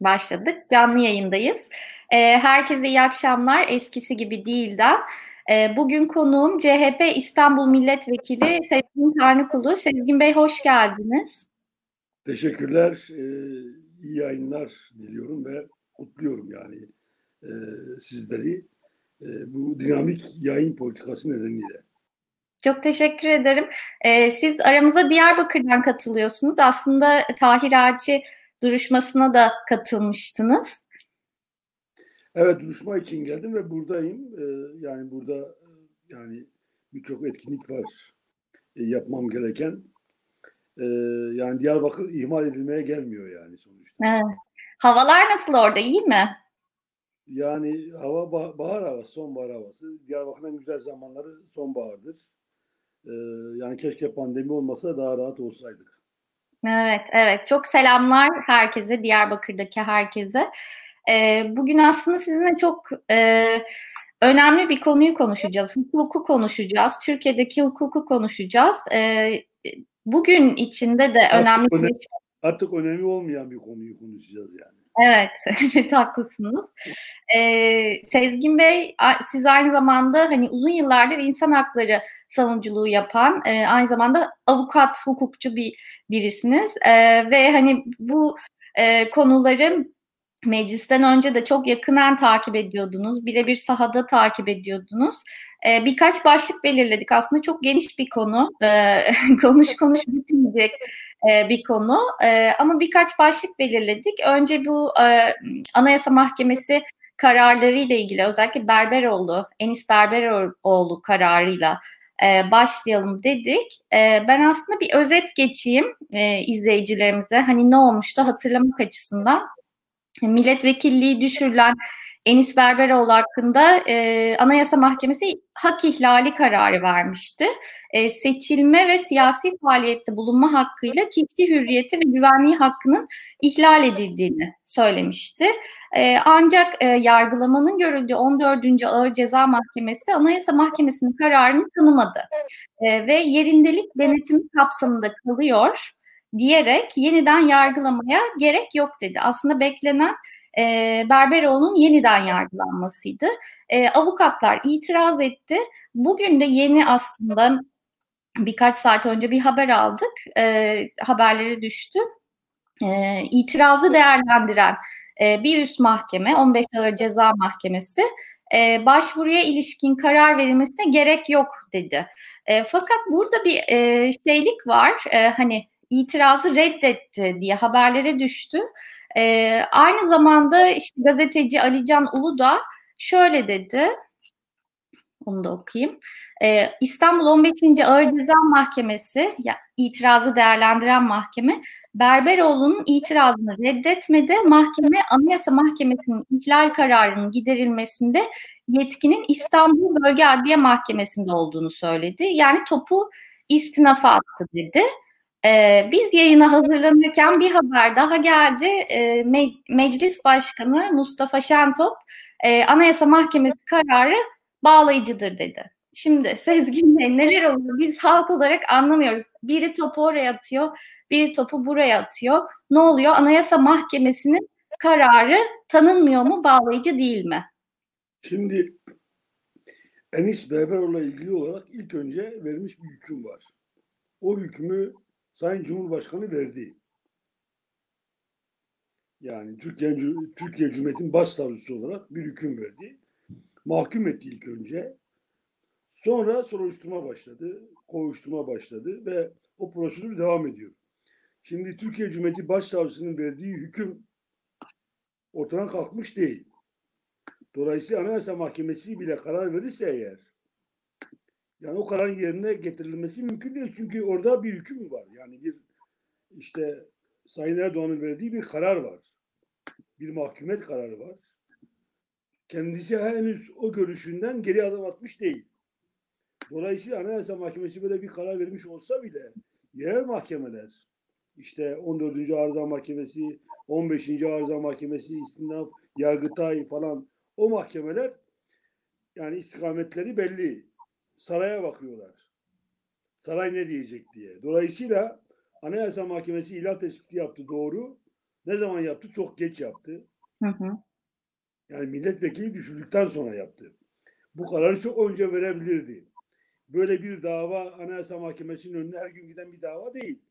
başladık. Canlı yayındayız. E, herkese iyi akşamlar. Eskisi gibi değilden. E, bugün konuğum CHP İstanbul Milletvekili Sezgin Tanrıkulu. Sezgin Bey hoş geldiniz. Teşekkürler. Ee, iyi yayınlar diliyorum ve kutluyorum yani e, sizleri e, bu dinamik yayın politikası nedeniyle. Çok teşekkür ederim. Ee, siz aramıza Diyarbakır'dan katılıyorsunuz. Aslında Tahir Ağacı duruşmasına da katılmıştınız. Evet duruşma için geldim ve buradayım. Ee, yani burada yani birçok etkinlik var e, yapmam gereken. Ee, yani Diyarbakır ihmal edilmeye gelmiyor yani sonuçta. Evet. Havalar nasıl orada iyi mi? Yani hava bah- bahar havası, sonbahar havası. Diyarbakır'ın en güzel zamanları sonbahardır. Ee, yani keşke pandemi olmasa daha rahat olsaydık. Evet, evet. Çok selamlar herkese, Diyarbakır'daki herkese. Ee, bugün aslında sizinle çok e, önemli bir konuyu konuşacağız. Hukuku konuşacağız. Türkiye'deki hukuku konuşacağız. Ee, bugün içinde de Artık önemli öne- bir Artık önemi olmayan bir konuyu konuşacağız yani. Evet, haklısınız. Ee, Sezgin Bey, siz aynı zamanda hani uzun yıllardır insan hakları savunuculuğu yapan, e, aynı zamanda avukat, hukukçu bir birisiniz Ee, ve hani bu e, konuları meclisten önce de çok yakından takip ediyordunuz, birebir sahada takip ediyordunuz. Ee, birkaç başlık belirledik. Aslında çok geniş bir konu, Ee, konuş konuş bitmeyecek e, bir konu. E, ama birkaç başlık belirledik. Önce bu e, Anayasa Mahkemesi kararları ile ilgili özellikle Berberoğlu, Enis Berberoğlu kararıyla başlayalım dedik. Ben aslında bir özet geçeyim izleyicilerimize. Hani ne olmuştu hatırlamak açısından. Milletvekilliği düşürülen Enis Berberoğlu hakkında e, Anayasa Mahkemesi hak ihlali kararı vermişti. E, seçilme ve siyasi faaliyette bulunma hakkıyla kişi hürriyeti ve güvenliği hakkının ihlal edildiğini söylemişti. E, ancak e, yargılamanın görüldüğü 14. Ağır Ceza Mahkemesi Anayasa Mahkemesi'nin kararını tanımadı E, ve yerindelik denetimi kapsamında kalıyor diyerek yeniden yargılamaya gerek yok dedi. Aslında beklenen e, Berberoğlu'nun yeniden yargılanmasıydı. E, avukatlar itiraz etti. Bugün de yeni aslında birkaç saat önce bir haber aldık. E, haberleri düştü. E, itirazı değerlendiren e, bir üst mahkeme, 15 Ağır Ceza Mahkemesi e, başvuruya ilişkin karar verilmesine gerek yok dedi. E, fakat burada bir e, şeylik var. E, hani itirazı reddetti diye haberlere düştü. Ee, aynı zamanda işte gazeteci Alican Ulu da şöyle dedi. Onu da okuyayım. Ee, İstanbul 15. Ağır Ceza Mahkemesi, ya, itirazı değerlendiren mahkeme, Berberoğlu'nun itirazını reddetmedi. Mahkeme, Anayasa Mahkemesi'nin ihlal kararının giderilmesinde yetkinin İstanbul Bölge Adliye Mahkemesi'nde olduğunu söyledi. Yani topu istinafa attı dedi. Ee, biz yayına hazırlanırken bir haber daha geldi. Ee, Me- Meclis Başkanı Mustafa Şentop e, Anayasa Mahkemesi kararı bağlayıcıdır dedi. Şimdi Sezgin Bey neler oluyor? Biz halk olarak anlamıyoruz. Biri topu oraya atıyor, biri topu buraya atıyor. Ne oluyor? Anayasa Mahkemesi'nin kararı tanınmıyor mu, bağlayıcı değil mi? Şimdi Enis Berberoğlu'la ilgili olarak ilk önce verilmiş bir hüküm var. O hükmü Sayın Cumhurbaşkanı verdi. Yani Türkiye, Türkiye Cumhuriyeti'nin başsavcısı olarak bir hüküm verdi. Mahkum etti ilk önce. Sonra soruşturma başladı, kovuşturma başladı ve o prosedür devam ediyor. Şimdi Türkiye Cumhuriyeti Başsavcısının verdiği hüküm ortadan kalkmış değil. Dolayısıyla Anayasa Mahkemesi bile karar verirse eğer yani o kararın yerine getirilmesi mümkün değil. Çünkü orada bir hüküm var. Yani bir işte Sayın Erdoğan'ın verdiği bir karar var. Bir mahkumet kararı var. Kendisi henüz o görüşünden geri adım atmış değil. Dolayısıyla Anayasa Mahkemesi böyle bir karar vermiş olsa bile yerel mahkemeler işte 14. Arıza Mahkemesi, 15. Arıza Mahkemesi, İstinaf, Yargıtay falan o mahkemeler yani istikametleri belli. Saraya bakıyorlar. Saray ne diyecek diye. Dolayısıyla Anayasa Mahkemesi ilah tespiti yaptı doğru Ne zaman yaptı? Çok geç yaptı. Hı hı. Yani milletvekili düşürdükten sonra yaptı. Bu kararı çok önce verebilirdi. Böyle bir dava Anayasa Mahkemesi'nin önüne her gün giden bir dava değil.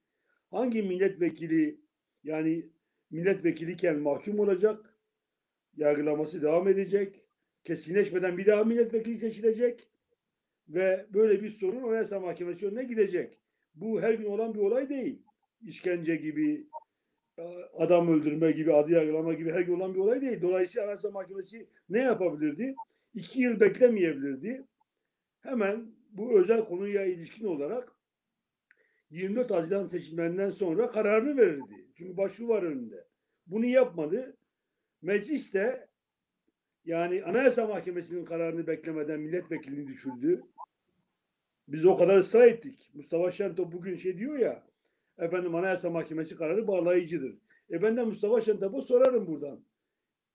Hangi milletvekili yani milletvekiliyken mahkum olacak, yargılaması devam edecek, kesinleşmeden bir daha milletvekili seçilecek ve böyle bir sorun Anayasa Mahkemesi önüne gidecek. Bu her gün olan bir olay değil. İşkence gibi, adam öldürme gibi, adı yargılama gibi her gün olan bir olay değil. Dolayısıyla Anayasa Mahkemesi ne yapabilirdi? İki yıl beklemeyebilirdi. Hemen bu özel konuya ilişkin olarak 24 Haziran seçimlerinden sonra kararını verirdi. Çünkü başvuru var önünde. Bunu yapmadı. Meclis de yani Anayasa Mahkemesi'nin kararını beklemeden milletvekilini düşürdü. Biz o kadar ısrar ettik. Mustafa Şentop bugün şey diyor ya efendim Anayasa Mahkemesi kararı bağlayıcıdır. E ben de Mustafa Şentop'a sorarım buradan.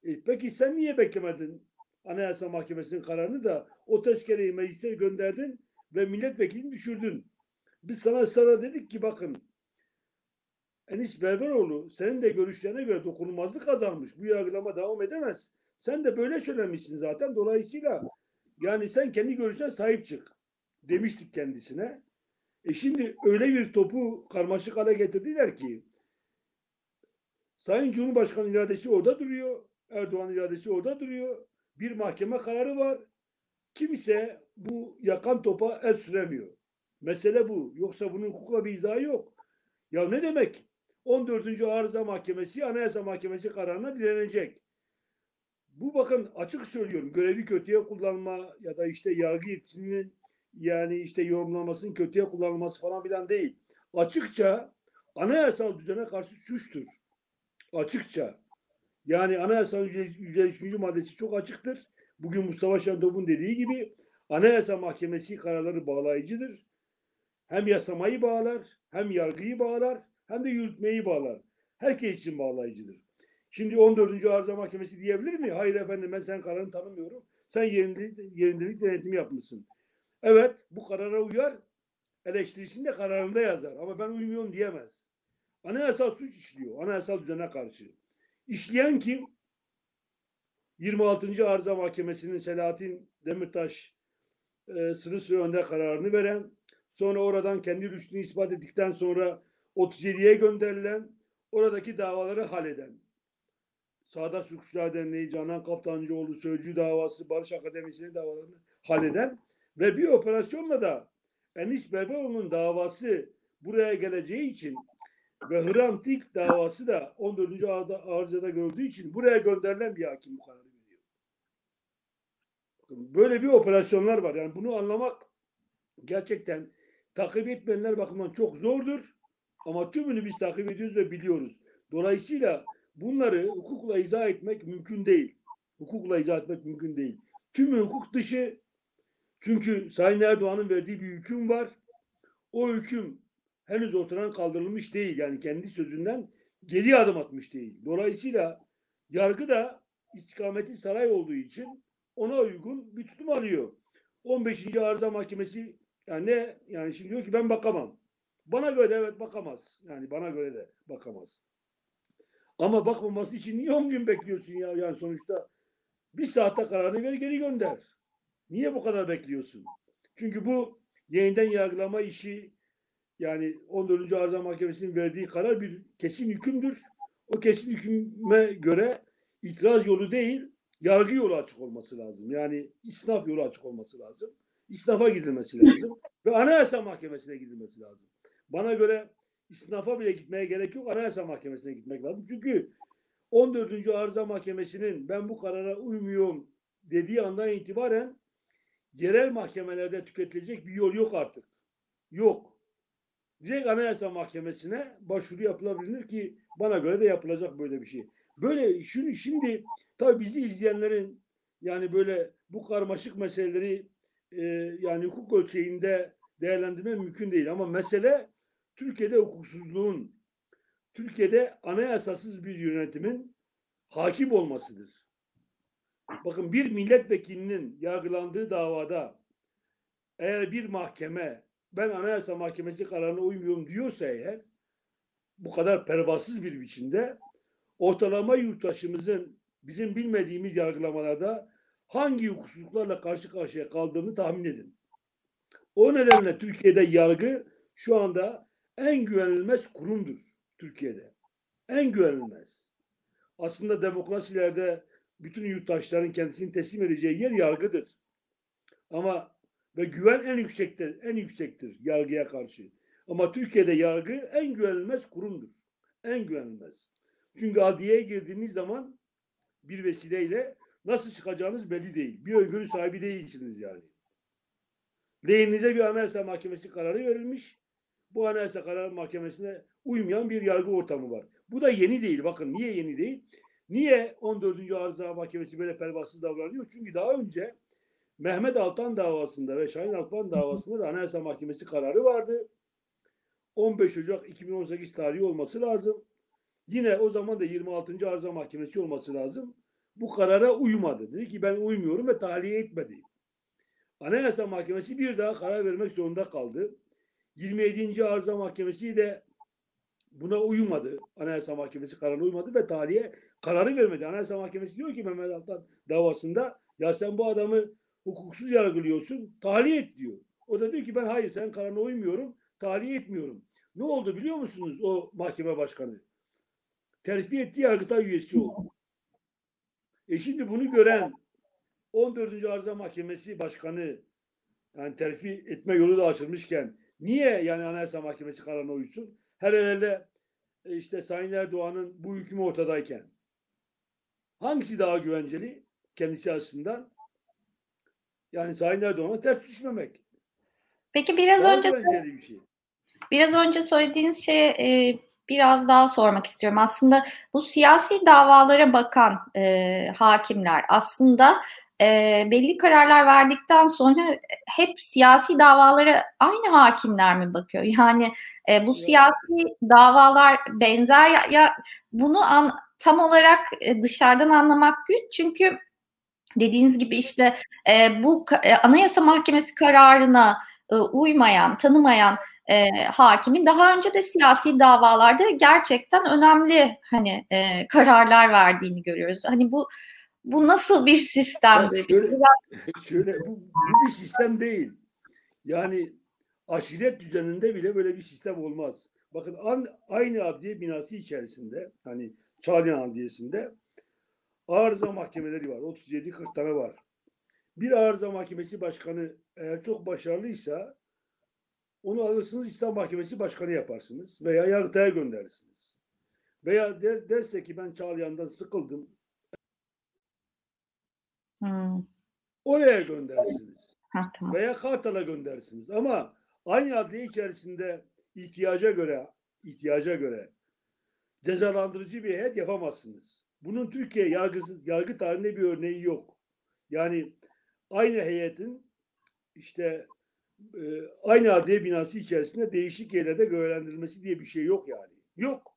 E, peki sen niye beklemedin Anayasa Mahkemesi'nin kararını da o tezkereyi meclise gönderdin ve milletvekilini düşürdün. Biz sana ısrarla dedik ki bakın Enis Berberoğlu senin de görüşlerine göre dokunulmazlık kazanmış. Bu yargılama devam edemez. Sen de böyle söylemişsin zaten. Dolayısıyla yani sen kendi görüşüne sahip çık demiştik kendisine. E şimdi öyle bir topu karmaşık hale getirdiler ki Sayın Cumhurbaşkanı iradesi orada duruyor. Erdoğan iradesi orada duruyor. Bir mahkeme kararı var. Kimse bu yakan topa el süremiyor. Mesele bu. Yoksa bunun hukukla bir izahı yok. Ya ne demek? 14. Arıza Mahkemesi Anayasa Mahkemesi kararına direnecek. Bu bakın açık söylüyorum. Görevi kötüye kullanma ya da işte yargı yetkisinin yani işte yorumlamasının kötüye kullanılması falan filan değil. Açıkça anayasal düzene karşı suçtur. Açıkça. Yani anayasanın 153. maddesi çok açıktır. Bugün Mustafa Şentop'un dediği gibi Anayasa Mahkemesi kararları bağlayıcıdır. Hem yasamayı bağlar, hem yargıyı bağlar, hem de yürütmeyi bağlar. Herkes için bağlayıcıdır. Şimdi 14. Arıza Mahkemesi diyebilir mi? Hayır efendim ben sen kararını tanımıyorum. Sen yerindelik, yerindelik denetimi yapmışsın. Evet bu karara uyar. Eleştirisini de kararında yazar. Ama ben uymuyorum diyemez. Anayasal suç işliyor. Anayasal düzene karşı. İşleyen kim? 26. Arıza Mahkemesi'nin Selahattin Demirtaş e, sıra önde kararını veren, sonra oradan kendi rüştünü ispat ettikten sonra 37'ye gönderilen, oradaki davaları halleden. Sağda Suçlular Derneği, Canan Kaftancıoğlu, Sözcü davası, Barış Akademisi'nin davalarını halleden ve bir operasyonla da Enis Berberoğlu'nun davası buraya geleceği için ve Hrant Dink davası da 14. arızada gördüğü için buraya gönderilen bir hakim bu kararı veriyor. Böyle bir operasyonlar var. Yani bunu anlamak gerçekten takip etmeyenler bakımından çok zordur. Ama tümünü biz takip ediyoruz ve biliyoruz. Dolayısıyla bunları hukukla izah etmek mümkün değil. Hukukla izah etmek mümkün değil. Tümü hukuk dışı. Çünkü Sayın Erdoğan'ın verdiği bir hüküm var. O hüküm henüz ortadan kaldırılmış değil. Yani kendi sözünden geri adım atmış değil. Dolayısıyla yargı da istikameti saray olduğu için ona uygun bir tutum alıyor. 15. Arıza Mahkemesi yani ne? Yani şimdi diyor ki ben bakamam. Bana göre evet bakamaz. Yani bana göre de bakamaz. Ama bakmaması için niye 10 gün bekliyorsun ya? Yani sonuçta bir saatte kararını ver geri gönder. Niye bu kadar bekliyorsun? Çünkü bu yeniden yargılama işi yani 14. Arıza Mahkemesi'nin verdiği karar bir kesin hükümdür. O kesin hüküme göre itiraz yolu değil, yargı yolu açık olması lazım. Yani isnaf yolu açık olması lazım. İsnafa gidilmesi lazım. Ve Anayasa Mahkemesi'ne gidilmesi lazım. Bana göre isnafa bile gitmeye gerek yok. Anayasa Mahkemesi'ne gitmek lazım. Çünkü 14. Arıza Mahkemesi'nin ben bu karara uymuyorum dediği andan itibaren yerel mahkemelerde tüketilecek bir yol yok artık. Yok direkt Anayasa Mahkemesi'ne başvuru yapılabilir ki bana göre de yapılacak böyle bir şey. Böyle şunu şimdi tabii bizi izleyenlerin yani böyle bu karmaşık meseleleri e, yani hukuk ölçeğinde değerlendirme mümkün değil ama mesele Türkiye'de hukuksuzluğun Türkiye'de anayasasız bir yönetimin hakim olmasıdır. Bakın bir milletvekilinin yargılandığı davada eğer bir mahkeme ben Anayasa Mahkemesi kararına uymuyorum diyorsa eğer bu kadar pervasız bir biçimde ortalama yurttaşımızın bizim bilmediğimiz yargılamalarda hangi hukuksuzluklarla karşı karşıya kaldığını tahmin edin. O nedenle Türkiye'de yargı şu anda en güvenilmez kurumdur Türkiye'de. En güvenilmez. Aslında demokrasilerde bütün yurttaşların kendisini teslim edeceği yer yargıdır. Ama ve güven en yüksektir, en yüksektir yargıya karşı. Ama Türkiye'de yargı en güvenilmez kurumdur. En güvenilmez. Çünkü adliyeye girdiğiniz zaman bir vesileyle nasıl çıkacağınız belli değil. Bir öngörü sahibi değilsiniz yani. Lehinize bir anayasa mahkemesi kararı verilmiş. Bu anayasa kararı mahkemesine uymayan bir yargı ortamı var. Bu da yeni değil. Bakın niye yeni değil? Niye 14. Arıza Mahkemesi böyle pervasız davranıyor? Çünkü daha önce Mehmet Altan davasında ve Şahin Alpan davasında da Anayasa Mahkemesi kararı vardı. 15 Ocak 2018 tarihi olması lazım. Yine o zaman da 26. Arıza Mahkemesi olması lazım. Bu karara uymadı. Dedi ki ben uymuyorum ve tahliye etmedi. Anayasa Mahkemesi bir daha karar vermek zorunda kaldı. 27. Arıza Mahkemesi de buna uymadı. Anayasa Mahkemesi kararına uymadı ve tahliye kararı vermedi. Anayasa Mahkemesi diyor ki Mehmet Altan davasında ya sen bu adamı hukuksuz yargılıyorsun, tahliye et diyor. O da diyor ki ben hayır sen kararına uymuyorum, tahliye etmiyorum. Ne oldu biliyor musunuz o mahkeme başkanı? Terfi etti Yargıtay üyesi oldu. E şimdi bunu gören 14. Arıza Mahkemesi Başkanı yani terfi etme yolu da açılmışken niye yani Anayasa Mahkemesi kararına uysun? Her hele e, işte Sayın Erdoğan'ın bu hükmü ortadayken hangisi daha güvenceli kendisi açısından? Yani Sayın Erdoğan'a ters düşmemek. Peki biraz Daha önce bir şey. biraz önce söylediğiniz şeye e, biraz daha sormak istiyorum. Aslında bu siyasi davalara bakan e, hakimler aslında e, belli kararlar verdikten sonra hep siyasi davalara aynı hakimler mi bakıyor? Yani e, bu siyasi davalar benzer ya, ya bunu an, tam olarak e, dışarıdan anlamak güç çünkü dediğiniz gibi işte e, bu e, Anayasa Mahkemesi kararına e, uymayan, tanımayan e, hakimin daha önce de siyasi davalarda gerçekten önemli hani e, kararlar verdiğini görüyoruz. Hani bu bu nasıl bir sistem? Ya şöyle, şöyle bu, bu bir sistem değil. Yani aşiret düzeninde bile böyle bir sistem olmaz. Bakın an, aynı adliye binası içerisinde hani Çağlayan Adliyesi'nde arıza mahkemeleri var. 37-40 tane var. Bir arıza mahkemesi başkanı eğer çok başarılıysa onu alırsınız İslam Mahkemesi Başkanı yaparsınız veya Yargıtay'a gönderirsiniz. Veya der, derse ki ben Çağlayan'dan sıkıldım Hmm, oraya gönderirsiniz. ha, tamam. veya Kartal'a göndersiniz. Ama aynı adliye içerisinde ihtiyaca göre ihtiyaca göre cezalandırıcı bir heyet yapamazsınız. Bunun Türkiye yargısı, yargı tarihinde bir örneği yok. Yani aynı heyetin işte e, aynı adliye binası içerisinde değişik yerlerde görevlendirilmesi diye bir şey yok yani. Yok.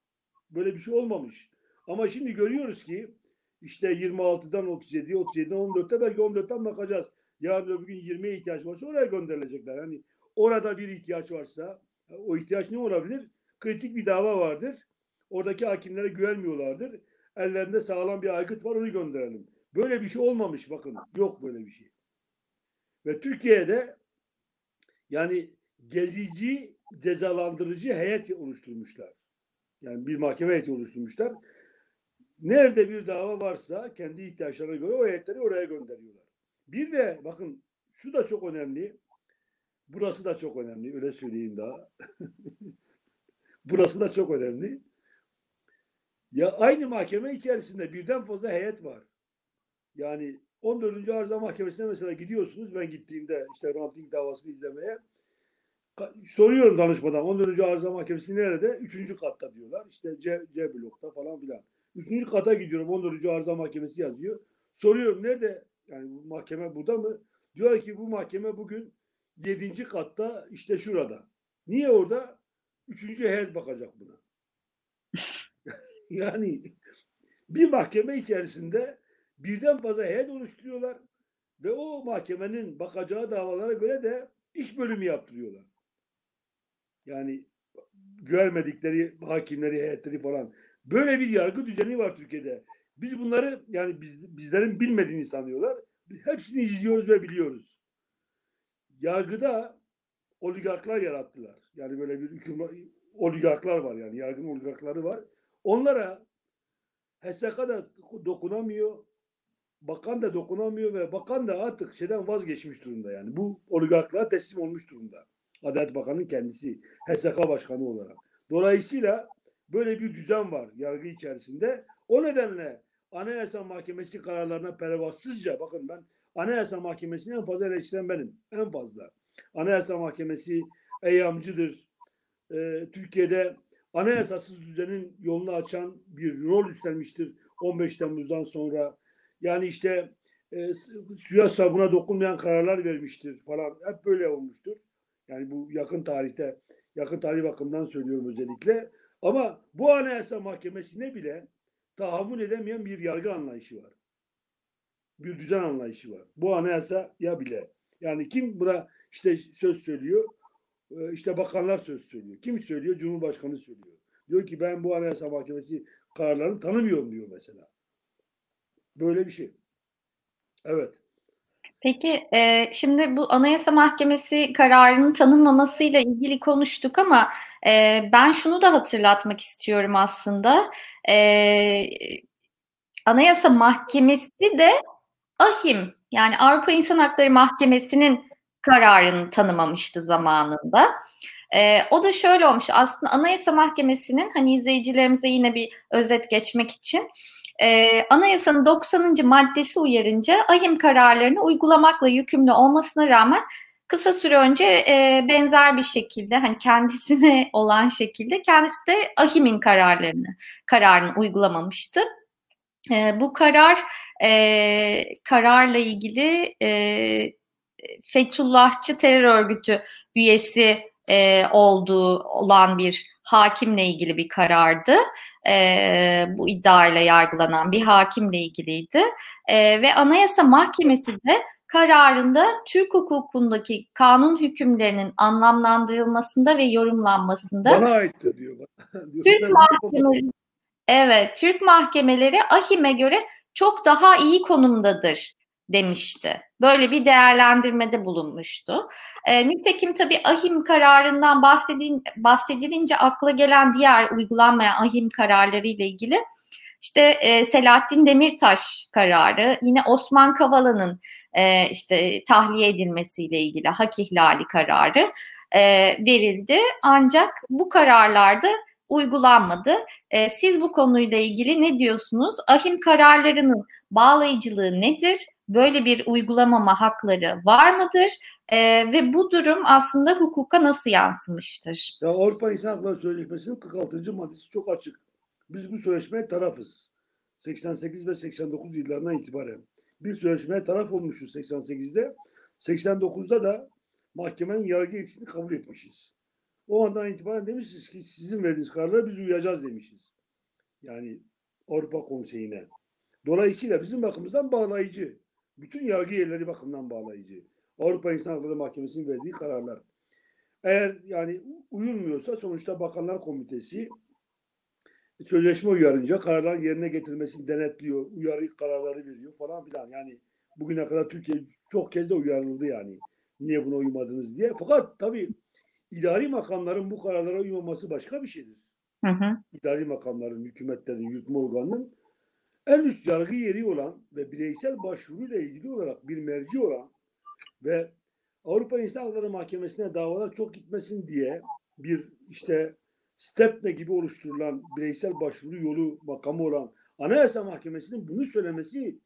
Böyle bir şey olmamış. Ama şimdi görüyoruz ki işte 26'dan 37, 37'den 14'te belki 14'ten bakacağız. Yarın öbür gün 20'ye ihtiyaç varsa oraya gönderilecekler. Hani orada bir ihtiyaç varsa o ihtiyaç ne olabilir? Kritik bir dava vardır. Oradaki hakimlere güvenmiyorlardır. Ellerinde sağlam bir aygıt var onu gönderelim. Böyle bir şey olmamış bakın. Yok böyle bir şey. Ve Türkiye'de yani gezici cezalandırıcı heyet oluşturmuşlar. Yani bir mahkeme heyeti oluşturmuşlar. Nerede bir dava varsa kendi ihtiyaçlarına göre o heyetleri oraya gönderiyorlar. Bir de bakın şu da çok önemli. Burası da çok önemli. Öyle söyleyeyim daha. Burası da çok önemli. Ya aynı mahkeme içerisinde birden fazla heyet var. Yani 14. Arıza Mahkemesi'ne mesela gidiyorsunuz. Ben gittiğimde işte Ranting davasını izlemeye soruyorum danışmadan 14. Arıza Mahkemesi nerede? Üçüncü katta diyorlar. İşte C, C blokta falan filan. Üçüncü kata gidiyorum. 14. Arıza Mahkemesi yazıyor. Soruyorum nerede? Yani bu mahkeme burada mı? Diyor ki bu mahkeme bugün 7. katta işte şurada. Niye orada? Üçüncü heyet bakacak buna. yani bir mahkeme içerisinde birden fazla heyet oluşturuyorlar ve o mahkemenin bakacağı davalara göre de iş bölümü yaptırıyorlar. Yani görmedikleri hakimleri, heyetleri falan Böyle bir yargı düzeni var Türkiye'de. Biz bunları yani biz, bizlerin bilmediğini sanıyorlar. Hepsini izliyoruz ve biliyoruz. Yargıda oligarklar yarattılar. Yani böyle bir hükümet oligarklar var yani yargının oligarkları var. Onlara HSK da dokunamıyor. Bakan da dokunamıyor ve bakan da artık şeyden vazgeçmiş durumda yani. Bu oligarklara teslim olmuş durumda. Adalet Bakanı'nın kendisi HSK Başkanı olarak. Dolayısıyla böyle bir düzen var yargı içerisinde. O nedenle Anayasa Mahkemesi kararlarına pervasızca bakın ben Anayasa Mahkemesi'ni en fazla eleştiren benim. En fazla. Anayasa Mahkemesi eyyamcıdır. Ee, Türkiye'de anayasasız düzenin yolunu açan bir rol üstlenmiştir 15 Temmuz'dan sonra. Yani işte e, suya sabuna dokunmayan kararlar vermiştir falan. Hep böyle olmuştur. Yani bu yakın tarihte, yakın tarih bakımından söylüyorum özellikle. Ama bu Anayasa Mahkemesi'ne bile tahammül edemeyen bir yargı anlayışı var. Bir düzen anlayışı var. Bu anayasa ya bile. Yani kim buna işte söz söylüyor? Ee, işte bakanlar söz söylüyor. Kim söylüyor? Cumhurbaşkanı söylüyor. Diyor ki ben bu Anayasa Mahkemesi kararlarını tanımıyorum diyor mesela. Böyle bir şey. Evet. Peki e, şimdi bu Anayasa Mahkemesi kararının tanınmamasıyla ilgili konuştuk ama e, ben şunu da hatırlatmak istiyorum aslında. E, Anayasa Mahkemesi de AHİM yani Avrupa İnsan Hakları Mahkemesi'nin kararını tanımamıştı zamanında. E, o da şöyle olmuş aslında Anayasa Mahkemesi'nin hani izleyicilerimize yine bir özet geçmek için e, anayasanın 90. maddesi uyarınca ahim kararlarını uygulamakla yükümlü olmasına rağmen kısa süre önce e, benzer bir şekilde hani kendisine olan şekilde kendisi de ahimin kararlarını kararını uygulamamıştı. E, bu karar e, kararla ilgili e, Fethullahçı terör örgütü üyesi e, olduğu olan bir hakimle ilgili bir karardı. E, bu iddiayla yargılanan bir hakimle ilgiliydi. E, ve Anayasa Mahkemesi de kararında Türk hukukundaki kanun hükümlerinin anlamlandırılmasında ve yorumlanmasında bana aittir diyor. Türk mahkemeleri Evet, Türk mahkemeleri AHİM'e göre çok daha iyi konumdadır demişti. Böyle bir değerlendirmede bulunmuştu. E, nitekim tabii ahim kararından bahsedin, bahsedilince akla gelen diğer uygulanmayan ahim kararları ile ilgili işte e, Selahattin Demirtaş kararı, yine Osman Kavala'nın e, işte tahliye edilmesiyle ilgili hak ihlali kararı e, verildi. Ancak bu kararlarda uygulanmadı. E, siz bu konuyla ilgili ne diyorsunuz? Ahim kararlarının bağlayıcılığı nedir? Böyle bir uygulamama hakları var mıdır? E, ve bu durum aslında hukuka nasıl yansımıştır? Ya Avrupa İnsan Hakları Sözleşmesi'nin 46. maddesi çok açık. Biz bu sözleşmeye tarafız. 88 ve 89 yıllarından itibaren. Bir sözleşmeye taraf olmuşuz 88'de. 89'da da mahkemenin yargı yetkisini kabul etmişiz. O andan itibaren demişiz ki sizin verdiğiniz kararlara biz uyacağız demişiz. Yani Avrupa Konseyi'ne. Dolayısıyla bizim bakımızdan bağlayıcı bütün yargı yerleri bakımından bağlayıcı. Avrupa İnsan Hakları Mahkemesi'nin verdiği kararlar. Eğer yani uyulmuyorsa sonuçta Bakanlar Komitesi sözleşme uyarınca kararların yerine getirilmesini denetliyor, uyarı kararları veriyor falan filan. Yani bugüne kadar Türkiye çok kez de uyarıldı yani. Niye buna uymadınız diye. Fakat tabii idari makamların bu kararlara uymaması başka bir şeydir. Hı hı. İdari makamların, hükümetlerin, yürütme organının en üst yargı yeri olan ve bireysel başvuruyla ilgili olarak bir merci olan ve Avrupa İnsan Hakları Mahkemesi'ne davalar çok gitmesin diye bir işte STEPNE gibi oluşturulan bireysel başvuru yolu makamı olan Anayasa Mahkemesi'nin bunu söylemesi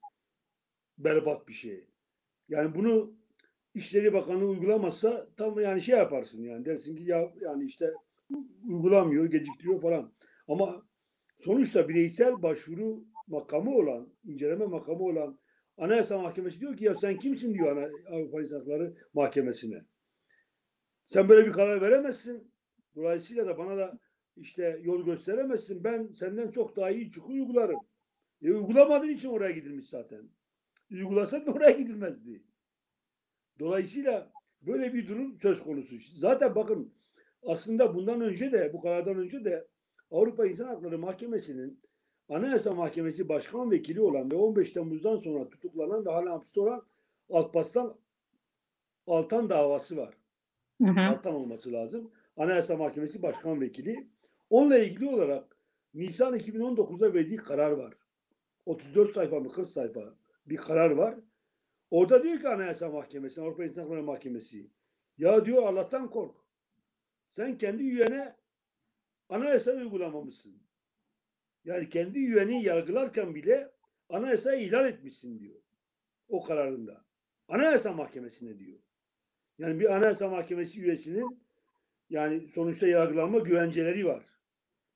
berbat bir şey. Yani bunu İşleri Bakanı uygulamazsa tam yani şey yaparsın yani dersin ki ya yani işte uygulamıyor, geciktiriyor falan. Ama sonuçta bireysel başvuru makamı olan, inceleme makamı olan Anayasa Mahkemesi diyor ki ya sen kimsin diyor Avrupa İnsan Hakları Mahkemesi'ne. Sen böyle bir karar veremezsin. Dolayısıyla da bana da işte yol gösteremezsin. Ben senden çok daha iyi çukur uygularım. E, uygulamadığın için oraya gidilmiş zaten. Uygulasan da oraya gidilmezdi. Dolayısıyla böyle bir durum söz konusu. Zaten bakın aslında bundan önce de bu karardan önce de Avrupa İnsan Hakları Mahkemesi'nin Anayasa Mahkemesi Başkan Vekili olan ve 15 Temmuz'dan sonra tutuklanan ve hala hapiste olan Alparslan Altan davası var. Hı hı. Altan olması lazım. Anayasa Mahkemesi Başkan Vekili. Onunla ilgili olarak Nisan 2019'da verdiği karar var. 34 sayfa mı 40 sayfa bir karar var. Orada diyor ki Anayasa Mahkemesi, Avrupa İnsan Hakları Mahkemesi ya diyor Allah'tan kork. Sen kendi üyene anayasa uygulamamışsın. Yani kendi üyeni yargılarken bile anayasayı ihlal etmişsin diyor. O kararında. Anayasa Mahkemesi'ne diyor. Yani bir Anayasa Mahkemesi üyesinin yani sonuçta yargılanma güvenceleri var.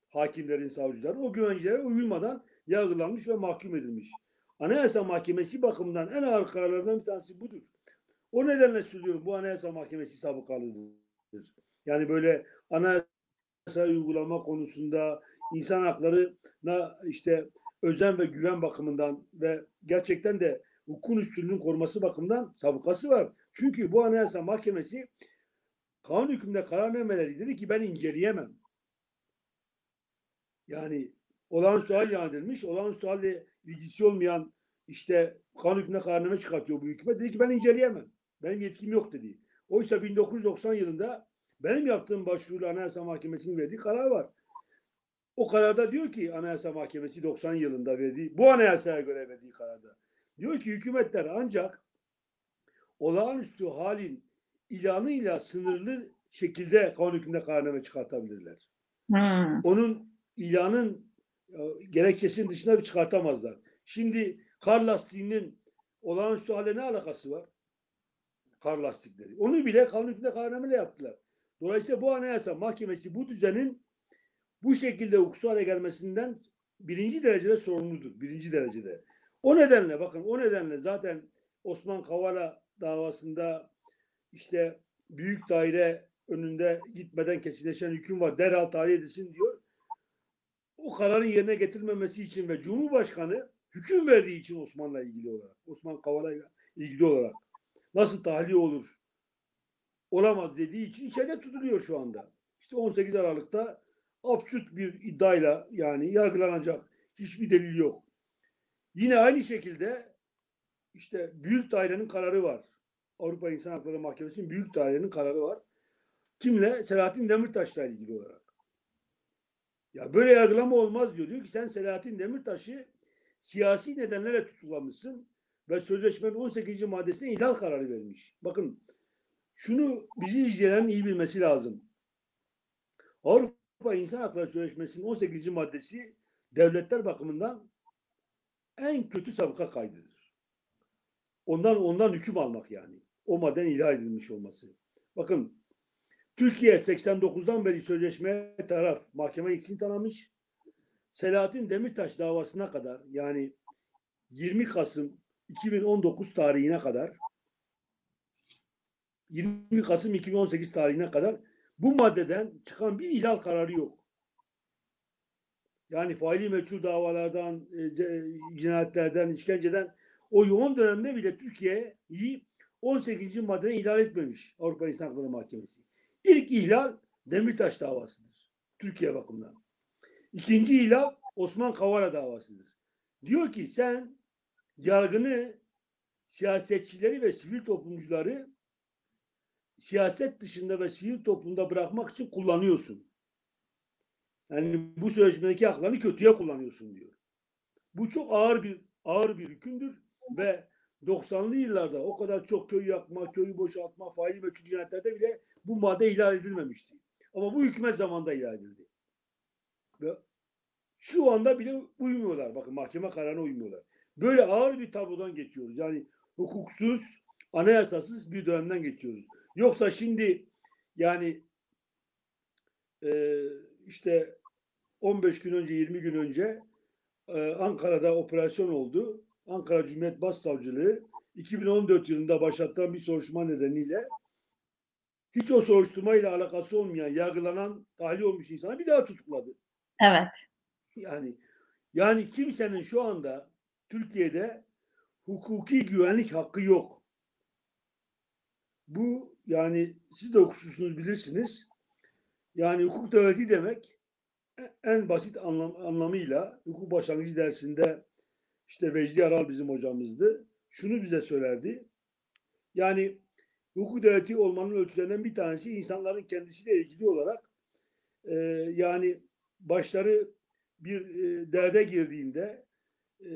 Hakimlerin, savcıların. O güvencelere uyulmadan yargılanmış ve mahkum edilmiş. Anayasa Mahkemesi bakımından en ağır kararlardan bir tanesi budur. O nedenle söylüyorum bu Anayasa Mahkemesi sabıkalıdır. Yani böyle anayasa uygulama konusunda insan haklarına işte özen ve güven bakımından ve gerçekten de hukukun üstünlüğünün koruması bakımından sabıkası var. Çünkü bu Anayasa Mahkemesi kanun hükmünde kararnameleri dedi ki ben inceleyemem. Yani olağanüstü hal ilan edilmiş, olağanüstü halle ilgisi olmayan işte kanun hükmünde kararname çıkartıyor bu hükümet. Dedi ki ben inceleyemem. Benim yetkim yok dedi. Oysa 1990 yılında benim yaptığım başvuruyla Anayasa Mahkemesi'nin verdiği karar var. O kararda diyor ki Anayasa Mahkemesi 90 yılında verdiği, bu anayasaya göre verdiği kararda. Diyor ki hükümetler ancak olağanüstü halin ilanıyla sınırlı şekilde kanun hükmünde kararname çıkartabilirler. Hmm. Onun ilanın e, gerekçesinin dışında bir çıkartamazlar. Şimdi kar lastiğinin olağanüstü hale ne alakası var? Kar lastikleri. Onu bile kanun hükmünde kararnameyle yaptılar. Dolayısıyla bu anayasa mahkemesi bu düzenin bu şekilde hukuksal hale gelmesinden birinci derecede sorumludur. Birinci derecede. O nedenle bakın o nedenle zaten Osman Kavala davasında işte büyük daire önünde gitmeden kesinleşen hüküm var. Derhal tahliye edilsin diyor. O kararın yerine getirilmemesi için ve Cumhurbaşkanı hüküm verdiği için Osman'la ilgili olarak, Osman Kavala'yla ilgili olarak nasıl tahliye olur? Olamaz dediği için içeride tutuluyor şu anda. İşte 18 Aralık'ta absürt bir iddiayla yani yargılanacak. Hiçbir delil yok. Yine aynı şekilde işte büyük dairenin kararı var. Avrupa İnsan Hakları Mahkemesi'nin büyük dairenin kararı var. Kimle? Selahattin Demirtaş'la ilgili olarak. Ya böyle yargılama olmaz diyor. Diyor ki sen Selahattin Demirtaş'ı siyasi nedenlerle tutuklamışsın ve sözleşmenin 18. maddesine ihlal kararı vermiş. Bakın şunu bizi izleyen iyi bilmesi lazım. Avrupa İnsan Hakları Sözleşmesi'nin 18. maddesi devletler bakımından en kötü sabıka kaydıdır. Ondan ondan hüküm almak yani. O madden ihlal edilmiş olması. Bakın Türkiye 89'dan beri sözleşmeye taraf mahkeme ikisini tanımış. Selahattin Demirtaş davasına kadar yani 20 Kasım 2019 tarihine kadar 20 Kasım 2018 tarihine kadar bu maddeden çıkan bir ihlal kararı yok. Yani faili meçhul davalardan, e, cinayetlerden, işkenceden o yoğun dönemde bile Türkiye'yi 18. maddeden ihlal etmemiş Avrupa İnsan Hakları Mahkemesi. İlk ihlal Demirtaş davasıdır. Türkiye bakımından. İkinci ihlal Osman Kavala davasıdır. Diyor ki sen yargını siyasetçileri ve sivil toplumcuları siyaset dışında ve sivil toplumda bırakmak için kullanıyorsun. Yani bu sözleşmedeki haklarını kötüye kullanıyorsun diyor. Bu çok ağır bir ağır bir hükümdür ve 90'lı yıllarda o kadar çok köy yakma, köyü boşaltma, faili meçhul cinayetlerde bile bu madde ihlal edilmemişti. Ama bu hükümet zamanında ihlal edildi. Ve şu anda bile uymuyorlar. Bakın mahkeme kararına uymuyorlar. Böyle ağır bir tablodan geçiyoruz. Yani hukuksuz, anayasasız bir dönemden geçiyoruz. Yoksa şimdi yani e, işte 15 gün önce 20 gün önce e, Ankara'da operasyon oldu. Ankara Cumhuriyet Başsavcılığı 2014 yılında başlatılan bir soruşturma nedeniyle hiç o soruşturmayla alakası olmayan, yargılanan, tahliye olmuş insana bir daha tutukladı. Evet. Yani yani kimsenin şu anda Türkiye'de hukuki güvenlik hakkı yok. Bu yani siz de hukukçusunuz bilirsiniz. Yani hukuk devleti demek en basit anlam, anlamıyla hukuk başlangıcı dersinde işte Vecdi Aral bizim hocamızdı. Şunu bize söylerdi. Yani hukuk devleti olmanın ölçülerinden bir tanesi insanların kendisiyle ilgili olarak e, yani başları bir e, derde girdiğinde e,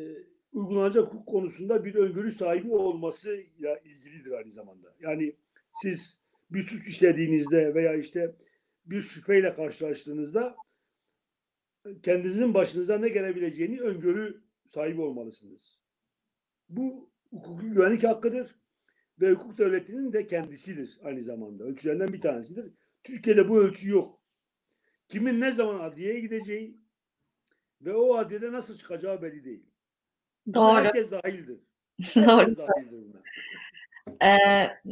uygulanacak hukuk konusunda bir öngörü sahibi olmasıyla ilgilidir aynı zamanda. Yani siz bir suç işlediğinizde veya işte bir şüpheyle karşılaştığınızda kendinizin başınıza ne gelebileceğini öngörü sahibi olmalısınız. Bu hukuki güvenlik hakkıdır ve hukuk devletinin de kendisidir aynı zamanda. Ölçülerinden bir tanesidir. Türkiye'de bu ölçü yok. Kimin ne zaman adliyeye gideceği ve o adliyede nasıl çıkacağı belli değil. Doğru. Herkes dahildir. Doğru. Herkes dahildir buna. Ee,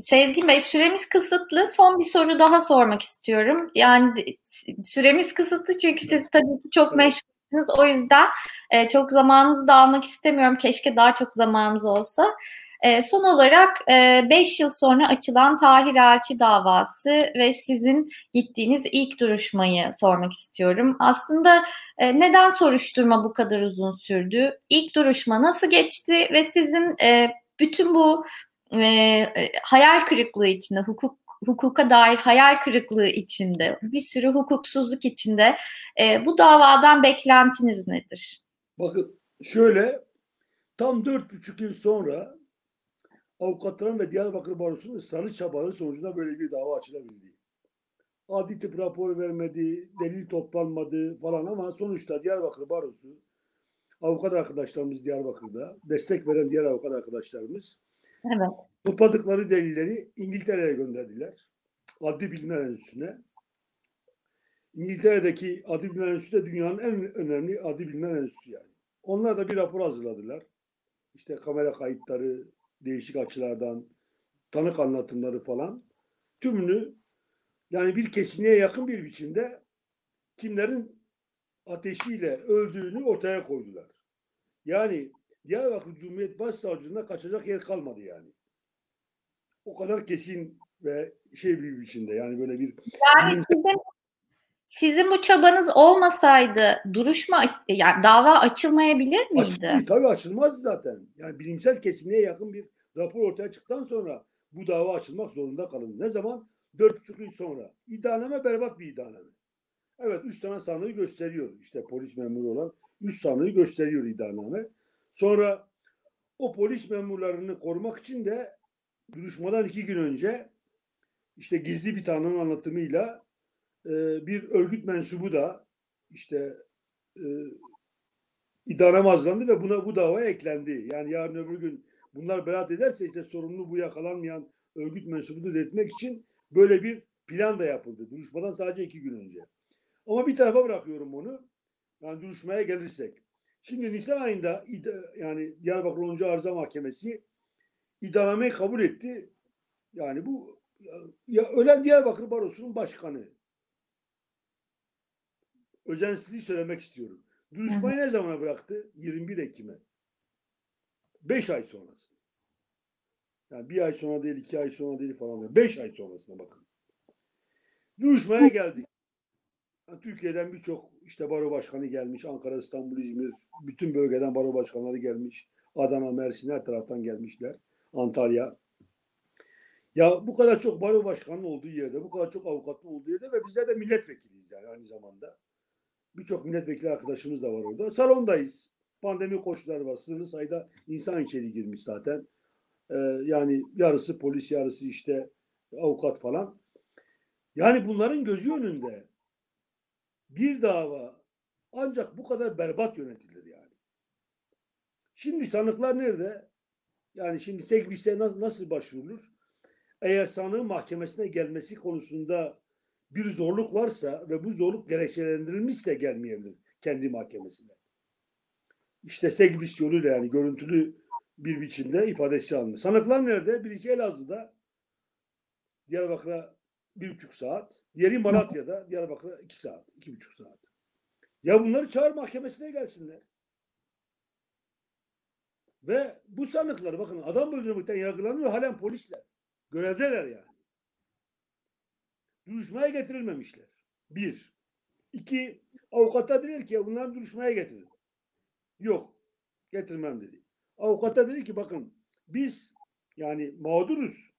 Sezgin Bey süremiz kısıtlı. Son bir soru daha sormak istiyorum. Yani süremiz kısıtlı çünkü siz tabii çok meşgulsünüz. O yüzden e, çok zamanınızı da almak istemiyorum. Keşke daha çok zamanınız olsa. E, son olarak 5 yıl sonra açılan Tahir Elçi davası ve sizin gittiğiniz ilk duruşmayı sormak istiyorum. Aslında e, neden soruşturma bu kadar uzun sürdü? İlk duruşma nasıl geçti ve sizin e, bütün bu e, hayal kırıklığı içinde, hukuk hukuka dair hayal kırıklığı içinde, bir sürü hukuksuzluk içinde e, bu davadan beklentiniz nedir? Bakın şöyle tam dört buçuk yıl sonra avukatların ve Diyarbakır Barosu'nun ısrarlı çabaları sonucunda böyle bir dava açılabildi. Adli tıp raporu vermedi, delil toplanmadı falan ama sonuçta Diyarbakır Barosu avukat arkadaşlarımız Diyarbakır'da, destek veren diğer avukat arkadaşlarımız Evet. topladıkları delilleri İngiltere'ye gönderdiler. Adli Bilimler Enstitüsü'ne. İngiltere'deki Adli Bilimler Enstitüsü de dünyanın en önemli adli bilimler enstitüsü yani. Onlar da bir rapor hazırladılar. İşte kamera kayıtları, değişik açılardan, tanık anlatımları falan. Tümünü yani bir kesinliğe yakın bir biçimde kimlerin ateşiyle öldüğünü ortaya koydular. Yani Diyarbakır Cumhuriyet Başsavcılığına kaçacak yer kalmadı yani. O kadar kesin ve şey bir biçimde yani böyle bir Yani sizin, sizin bu çabanız olmasaydı duruşma yani dava açılmayabilir miydi? Açılır, tabii açılmaz zaten. Yani bilimsel kesinliğe yakın bir rapor ortaya çıktıktan sonra bu dava açılmak zorunda kalındı. Ne zaman? Dört buçuk yıl sonra. İddianame berbat bir iddianame. Evet üç tane sanığı gösteriyor. İşte polis memuru olan üç sanığı gösteriyor iddianame. Sonra o polis memurlarını korumak için de duruşmadan iki gün önce işte gizli bir tanığın anlatımıyla e, bir örgüt mensubu da işte e, hazırlandı ve buna bu dava eklendi. Yani yarın öbür gün bunlar beraat ederse işte sorumlu bu yakalanmayan örgüt mensubunu detmek için böyle bir plan da yapıldı. Duruşmadan sadece iki gün önce. Ama bir tarafa bırakıyorum onu. Yani duruşmaya gelirsek. Şimdi Nisan ayında yani Diyarbakır 10. Arıza Mahkemesi iddianameyi kabul etti. Yani bu ya ölen Diyarbakır Barosu'nun başkanı. Özensizliği söylemek istiyorum. Duruşmayı ne zamana bıraktı? 21 Ekim'e. 5 ay sonrası. Yani bir ay sonra değil, iki ay sonra değil falan. Beş ay sonrasına bakın. Duruşmaya geldik. Yani Türkiye'den birçok işte baro başkanı gelmiş. Ankara, İstanbul, İzmir. Bütün bölgeden baro başkanları gelmiş. Adana, Mersin her taraftan gelmişler. Antalya. Ya bu kadar çok baro başkanının olduğu yerde, bu kadar çok avukatın olduğu yerde ve bizler de milletvekiliyiz yani aynı zamanda. Birçok milletvekili arkadaşımız da var orada. Salondayız. Pandemi koşulları var. Sınırlı sayıda insan içeri girmiş zaten. Ee, yani yarısı polis, yarısı işte avukat falan. Yani bunların gözü önünde bir dava ancak bu kadar berbat yönetilir yani. Şimdi sanıklar nerede? Yani şimdi Segbis'e nasıl, nasıl başvurulur? Eğer sanığın mahkemesine gelmesi konusunda bir zorluk varsa ve bu zorluk gerekçelendirilmişse gelmeyebilir kendi mahkemesine. İşte Segbis yoluyla yani görüntülü bir biçimde ifadesi alınır. Sanıklar nerede? Birisi Elazığ'da, Diyarbakır'a bir buçuk saat, diğeri Malatya'da, Diyarbakır'a iki saat, iki buçuk saat. Ya bunları çağır mahkemesine gelsinler. Ve bu sanıklar bakın adam öldürmekten yargılanıyor halen polisler. Görevdeler yani. Duruşmaya getirilmemişler. Bir. İki, avukata dediler ki bunları duruşmaya getirin. Yok, getirmem dedi. Avukata dedi ki bakın biz yani mağduruz.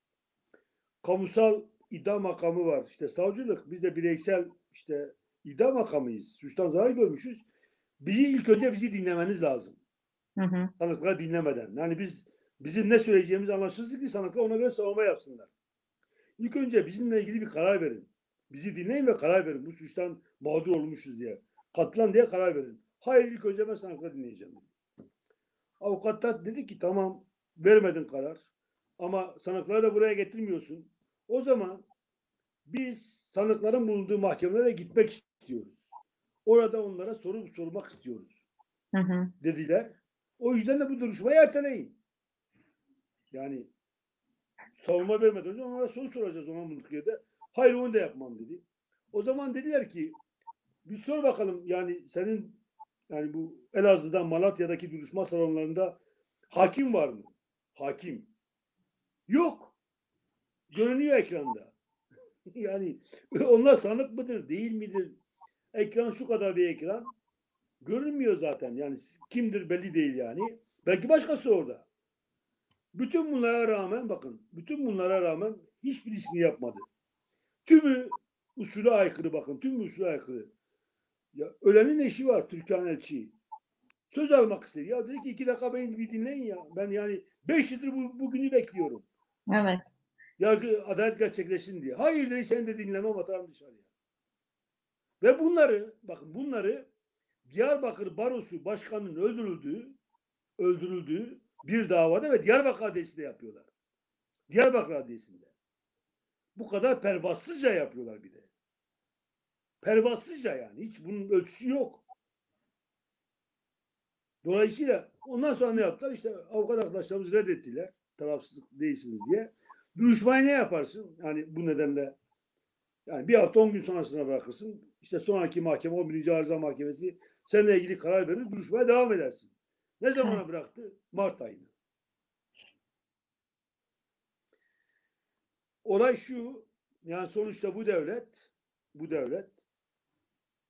Kamusal iddia makamı var. İşte savcılık, biz de bireysel işte iddia makamıyız. Suçtan zarar görmüşüz. Bizi ilk önce bizi dinlemeniz lazım. Hı hı. Dinlemeden. Yani biz bizim ne söyleyeceğimiz anlaşılsın ki sanıklar ona göre savunma yapsınlar. İlk önce bizimle ilgili bir karar verin. Bizi dinleyin ve karar verin. Bu suçtan mağdur olmuşuz diye. Katılan diye karar verin. Hayır ilk önce ben sanıkları dinleyeceğim. Avukatlar dedi ki tamam vermedin karar. Ama sanıkları da buraya getirmiyorsun. O zaman biz sanıkların bulunduğu mahkemelere gitmek istiyoruz. Orada onlara soru sormak istiyoruz. Hı hı. Dediler. O yüzden de bu duruşmayı erteleyin. Yani savunma vermeden önce onlara soru soracağız ona yerde. Hayır onu da yapmam dedi. O zaman dediler ki bir sor bakalım yani senin yani bu Elazığ'dan Malatya'daki duruşma salonlarında hakim var mı? Hakim. Yok. Görünüyor ekranda. yani onlar sanık mıdır, değil midir? Ekran şu kadar bir ekran. Görünmüyor zaten. Yani kimdir belli değil yani. Belki başkası orada. Bütün bunlara rağmen bakın, bütün bunlara rağmen hiçbirisini yapmadı. Tümü usule aykırı bakın, tüm usule aykırı. Ya ölenin eşi var Türkan Elçi. Söz almak istedi. Ya dedi ki iki dakika beni bir dinleyin ya. Ben yani beş yıldır bu, bugünü bekliyorum. Evet. Yargı adalet gerçekleşsin diye. Hayır dedi sen de dinlemem atarım dışarıya. Ve bunları bakın bunları Diyarbakır Barosu Başkanı'nın öldürüldüğü öldürüldüğü bir davada ve Diyarbakır Adliyesi'nde yapıyorlar. Diyarbakır Adliyesi'nde. Bu kadar pervasızca yapıyorlar bir de. Pervasızca yani. Hiç bunun ölçüsü yok. Dolayısıyla ondan sonra ne yaptılar? İşte avukat arkadaşlarımız reddettiler. Tarafsız değilsiniz diye. Duruşmayı ne yaparsın? Yani bu nedenle yani bir hafta on gün sonrasına bırakırsın. İşte sonraki mahkeme 11. Arıza Mahkemesi seninle ilgili karar verir. Duruşmaya devam edersin. Ne zamana bıraktı? Mart ayına. Olay şu, yani sonuçta bu devlet, bu devlet,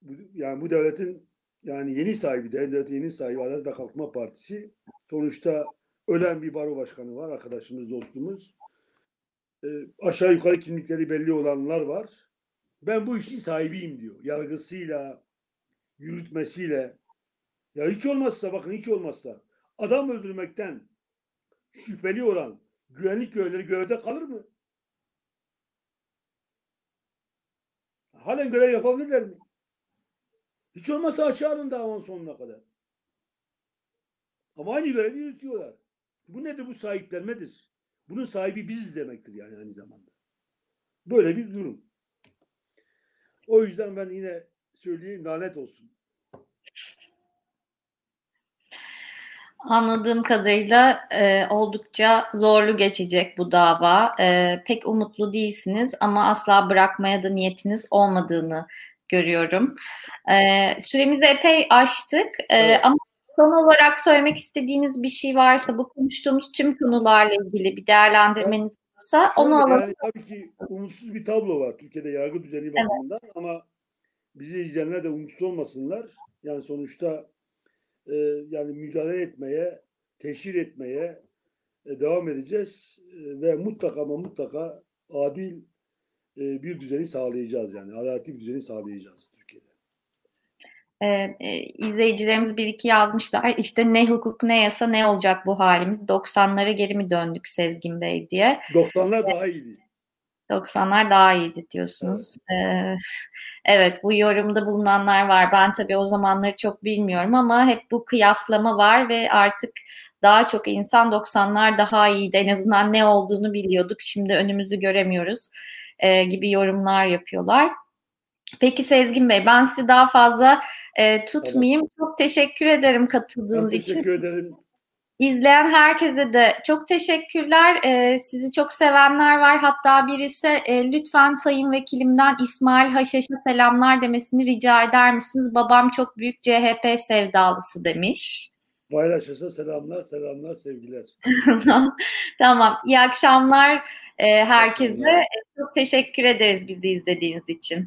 bu, yani bu devletin yani yeni sahibi, devletin yeni sahibi Adalet ve Kalkınma Partisi sonuçta ölen bir baro başkanı var, arkadaşımız, dostumuz. E, aşağı yukarı kimlikleri belli olanlar var. Ben bu işin sahibiyim diyor. Yargısıyla, yürütmesiyle. Ya hiç olmazsa bakın hiç olmazsa adam öldürmekten şüpheli olan güvenlik görevlileri görevde kalır mı? Halen görev yapabilirler mi? Hiç olmazsa açığa alın davanın sonuna kadar. Ama aynı görevi yürütüyorlar. Bu nedir? Bu sahiplenmedir. Bunun sahibi biziz demektir yani aynı zamanda. Böyle bir durum. O yüzden ben yine söyleyeyim lanet olsun. Anladığım kadarıyla e, oldukça zorlu geçecek bu dava. E, pek umutlu değilsiniz ama asla bırakmaya da niyetiniz olmadığını görüyorum. E, süremizi epey aştık e, evet. ama son olarak söylemek istediğiniz bir şey varsa bu konuştuğumuz tüm konularla ilgili bir değerlendirmeniz olursa onu alalım. Yani tabii ki umutsuz bir tablo var Türkiye'de yargı düzeni bakımından evet. ama bizi izleyenler de umutsuz olmasınlar. Yani sonuçta e, yani mücadele etmeye, teşhir etmeye e, devam edeceğiz e, ve mutlaka ama mutlaka adil e, bir düzeni sağlayacağız yani adaletli bir düzeni sağlayacağız Türkiye'de. Ee, e, izleyicilerimiz bir iki yazmışlar işte ne hukuk ne yasa ne olacak bu halimiz 90'lara geri mi döndük Sezgin Bey diye. 90'lar daha iyiydi. 90'lar daha iyiydi diyorsunuz. Evet. Ee, evet bu yorumda bulunanlar var. Ben tabii o zamanları çok bilmiyorum ama hep bu kıyaslama var ve artık daha çok insan 90'lar daha iyiydi. En azından ne olduğunu biliyorduk. Şimdi önümüzü göremiyoruz e, gibi yorumlar yapıyorlar. Peki Sezgin Bey ben sizi daha fazla e, tutmayayım. Evet. Çok teşekkür ederim katıldığınız ben için. Teşekkür ederim. İzleyen herkese de çok teşekkürler. Ee, sizi çok sevenler var. Hatta birisi e, lütfen Sayın Vekilimden İsmail Haşhaş'a selamlar demesini rica eder misiniz? Babam çok büyük CHP sevdalısı demiş. Haşhaş'a selamlar, selamlar, sevgiler. tamam. İyi akşamlar e, herkese. Akşamlar. Çok teşekkür ederiz bizi izlediğiniz için.